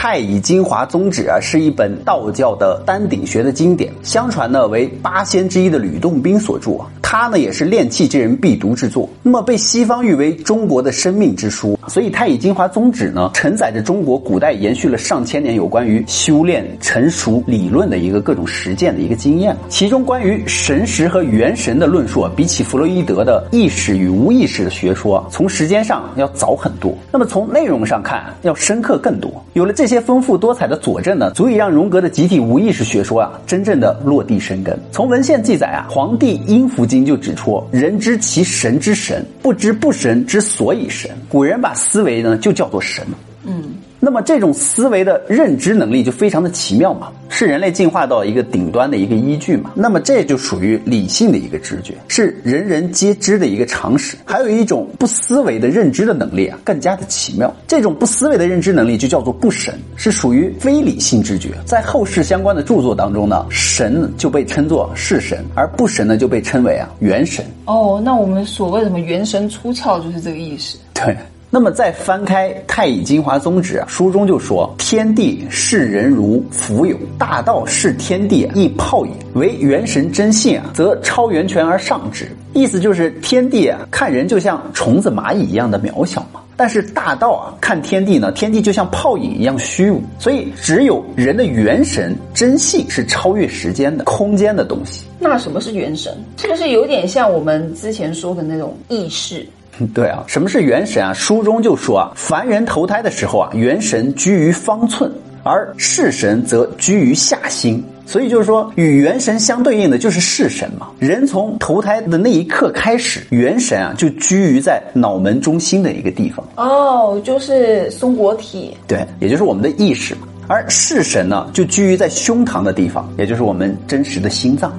太乙精华宗旨》啊，是一本道教的丹鼎学的经典，相传呢为八仙之一的吕洞宾所著啊。它呢也是炼气之人必读之作，那么被西方誉为中国的生命之书。所以《太乙精华宗旨》呢，承载着中国古代延续了上千年有关于修炼成熟理论的一个各种实践的一个经验。其中关于神识和元神的论述啊，比起弗洛伊德的意识与无意识的学说，从时间上要早很多。那么从内容上看，要深刻更多。有了这些丰富多彩的佐证呢，足以让荣格的集体无意识学说啊，真正的落地生根。从文献记载啊，《黄帝阴符经》就指出：“人知其神之神，不知不神之所以神。”古人把思维呢，就叫做神。嗯。那么这种思维的认知能力就非常的奇妙嘛，是人类进化到一个顶端的一个依据嘛。那么这就属于理性的一个直觉，是人人皆知的一个常识。还有一种不思维的认知的能力啊，更加的奇妙。这种不思维的认知能力就叫做不神，是属于非理性知觉。在后世相关的著作当中呢，神就被称作是神，而不神呢就被称为啊元神。哦，那我们所谓什么元神出窍就是这个意思。对。那么再翻开《太乙金华宗旨》啊，书中就说：“天地视人如浮有，大道视天地亦泡影。唯元神真性啊，则超元泉而上之。”意思就是天地啊，看人就像虫子、蚂蚁一样的渺小嘛；但是大道啊，看天地呢，天地就像泡影一样虚无。所以，只有人的元神真性是超越时间的、空间的东西。那什么是元神？是不是有点像我们之前说的那种意识？对啊，什么是元神啊？书中就说啊，凡人投胎的时候啊，元神居于方寸，而世神则居于下心。所以就是说，与元神相对应的就是世神嘛。人从投胎的那一刻开始，元神啊就居于在脑门中心的一个地方。哦，就是松果体。对，也就是我们的意识嘛。而世神呢，就居于在胸膛的地方，也就是我们真实的心脏。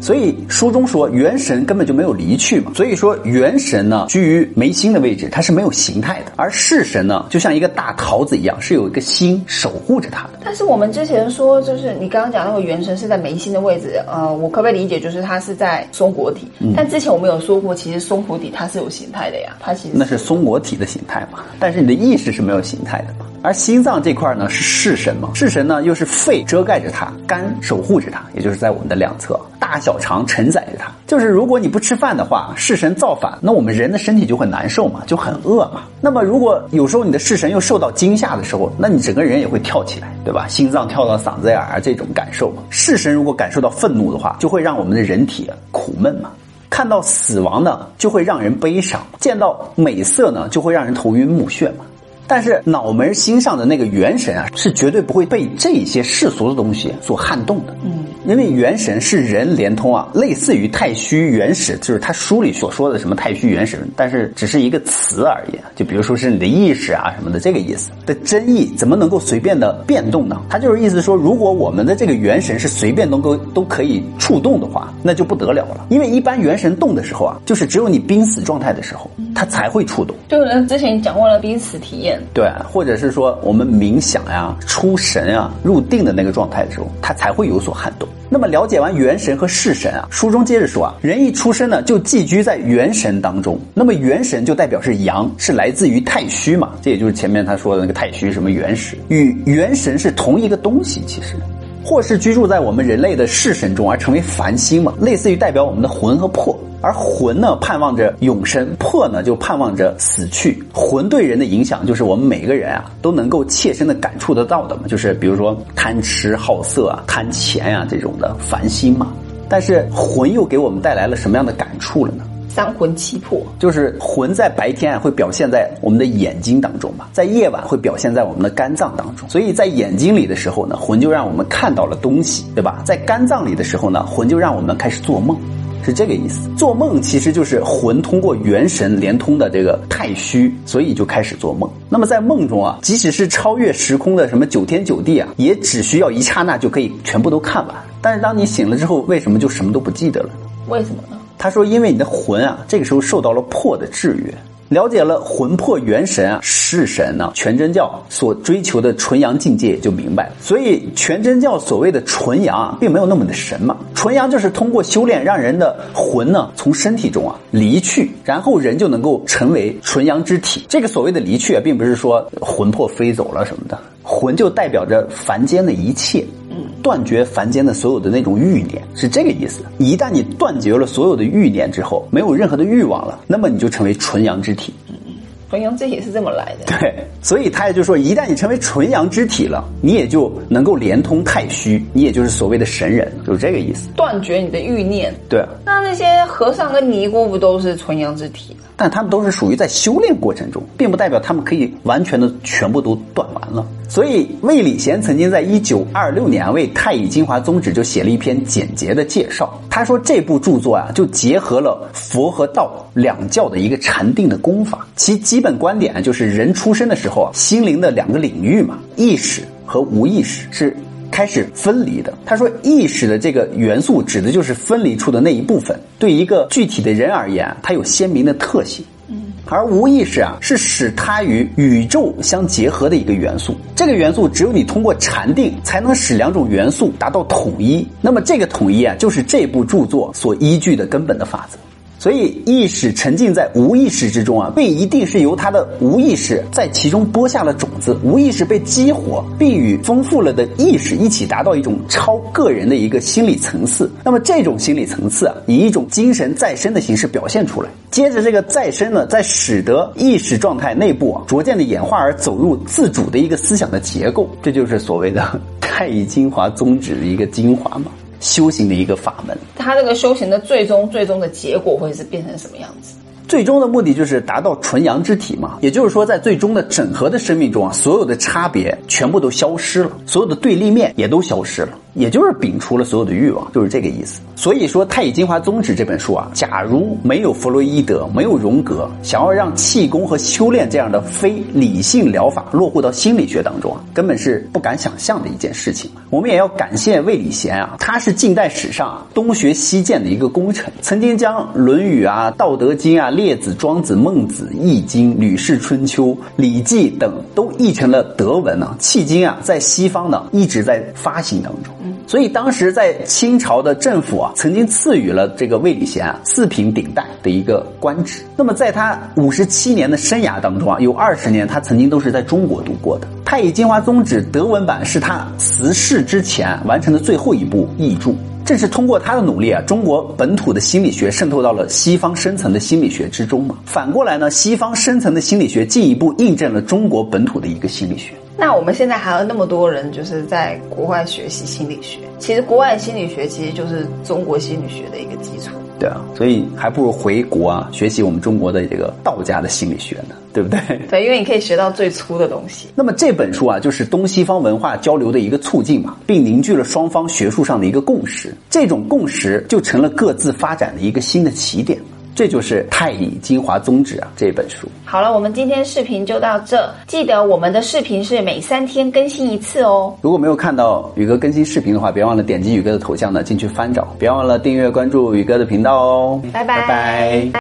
所以书中说元神根本就没有离去嘛，所以说元神呢居于眉心的位置，它是没有形态的，而式神呢就像一个大桃子一样，是有一个心守护着它的。但是我们之前说，就是你刚刚讲那个元神是在眉心的位置，呃，我可不可以理解就是它是在松果体？但之前我们有说过，其实松果体它是有形态的呀，它其实那是松果体的形态嘛，但是你的意识是没有形态的嘛。而心脏这块呢是世神嘛，世神呢又是肺遮盖着它，肝守护着它，也就是在我们的两侧，大小肠承载着它。就是如果你不吃饭的话，世神造反，那我们人的身体就会难受嘛，就很饿嘛。那么如果有时候你的世神又受到惊吓的时候，那你整个人也会跳起来，对吧？心脏跳到嗓子眼儿这种感受嘛。世神如果感受到愤怒的话，就会让我们的人体苦闷嘛。看到死亡呢，就会让人悲伤；见到美色呢，就会让人头晕目眩嘛。但是脑门心上的那个元神啊，是绝对不会被这些世俗的东西所撼动的。嗯，因为元神是人连通啊，类似于太虚元始，就是他书里所说的什么太虚元始，但是只是一个词而已。就比如说是你的意识啊什么的这个意思的真意，怎么能够随便的变动呢？他就是意思说，如果我们的这个元神是随便能够都可以触动的话，那就不得了了。因为一般元神动的时候啊，就是只有你濒死状态的时候，它才会触动。就是之前讲过了濒死体验。对，或者是说我们冥想呀、出神啊、入定的那个状态的时候，他才会有所撼动。那么了解完元神和世神啊，书中接着说啊，人一出生呢就寄居在元神当中。那么元神就代表是阳，是来自于太虚嘛，这也就是前面他说的那个太虚什么元始，与元神是同一个东西。其实，或是居住在我们人类的世神中而成为凡星嘛，类似于代表我们的魂和魄。而魂呢，盼望着永生；魄呢，就盼望着死去。魂对人的影响，就是我们每个人啊都能够切身的感触得到的嘛，就是比如说贪吃好色啊、贪钱啊这种的烦心嘛。但是魂又给我们带来了什么样的感触了呢？三魂七魄，就是魂在白天会表现在我们的眼睛当中嘛，在夜晚会表现在我们的肝脏当中。所以在眼睛里的时候呢，魂就让我们看到了东西，对吧？在肝脏里的时候呢，魂就让我们开始做梦。是这个意思，做梦其实就是魂通过元神连通的这个太虚，所以就开始做梦。那么在梦中啊，即使是超越时空的什么九天九地啊，也只需要一刹那就可以全部都看完。但是当你醒了之后，为什么就什么都不记得了呢？为什么呢？他说，因为你的魂啊，这个时候受到了魄的制约。了解了魂魄元神啊是神呢，全真教所追求的纯阳境界也就明白了。所以全真教所谓的纯阳啊，并没有那么的神嘛。纯阳就是通过修炼，让人的魂呢从身体中啊离去，然后人就能够成为纯阳之体。这个所谓的离去啊，并不是说魂魄飞走了什么的，魂就代表着凡间的一切。断绝凡间的所有的那种欲念，是这个意思。一旦你断绝了所有的欲念之后，没有任何的欲望了，那么你就成为纯阳之体。纯阳之体是这么来的。对，所以他也就说，一旦你成为纯阳之体了，你也就能够连通太虚，你也就是所谓的神人，就是这个意思。断绝你的欲念。对。那那些和尚跟尼姑不都是纯阳之体？但他们都是属于在修炼过程中，并不代表他们可以完全的全部都断完了。所以魏礼贤曾经在一九二六年为《太乙金华宗旨》就写了一篇简洁的介绍。他说这部著作啊，就结合了佛和道两教的一个禅定的功法，其基本观点就是人出生的时候啊，心灵的两个领域嘛，意识和无意识是。开始分离的。他说，意识的这个元素指的就是分离出的那一部分。对一个具体的人而言，它有鲜明的特性。而无意识啊，是使它与宇宙相结合的一个元素。这个元素只有你通过禅定，才能使两种元素达到统一。那么这个统一啊，就是这部著作所依据的根本的法则。所以，意识沉浸在无意识之中啊，被一定是由他的无意识在其中播下了种子，无意识被激活，并与丰富了的意识一起达到一种超个人的一个心理层次。那么，这种心理层次啊，以一种精神再生的形式表现出来。接着，这个再生呢，在使得意识状态内部啊逐渐的演化而走入自主的一个思想的结构，这就是所谓的 太乙精华宗旨的一个精华嘛。修行的一个法门，他这个修行的最终最终的结果会是变成什么样子？最终的目的就是达到纯阳之体嘛，也就是说，在最终的整合的生命中啊，所有的差别全部都消失了，所有的对立面也都消失了。也就是摒除了所有的欲望，就是这个意思。所以说，《太乙精华宗旨》这本书啊，假如没有弗洛伊德，没有荣格，想要让气功和修炼这样的非理性疗法落户到心理学当中啊，根本是不敢想象的一件事情。我们也要感谢魏礼贤啊，他是近代史上东学西渐的一个功臣，曾经将《论语》啊、《道德经》啊、《列子》《庄子》《孟子》《易经》《吕氏春秋》《礼记》等都译成了德文呢。迄今啊，在西方呢一直在发行当中。所以当时在清朝的政府啊，曾经赐予了这个魏礼贤啊四品顶戴的一个官职。那么在他五十七年的生涯当中啊，有二十年他曾经都是在中国度过的。《太乙金华宗旨》德文版是他辞世之前完成的最后一部译著。正是通过他的努力啊，中国本土的心理学渗透到了西方深层的心理学之中嘛。反过来呢，西方深层的心理学进一步印证了中国本土的一个心理学。那我们现在还有那么多人就是在国外学习心理学，其实国外心理学其实就是中国心理学的一个基础。对啊，所以还不如回国啊，学习我们中国的这个道家的心理学呢，对不对？对，因为你可以学到最粗的东西。那么这本书啊，就是东西方文化交流的一个促进嘛，并凝聚了双方学术上的一个共识。这种共识就成了各自发展的一个新的起点。这就是《太乙精华宗旨》啊，这本书。好了，我们今天视频就到这。记得我们的视频是每三天更新一次哦。如果没有看到宇哥更新视频的话，别忘了点击宇哥的头像呢，进去翻找。别忘了订阅关注宇哥的频道哦。拜拜拜拜。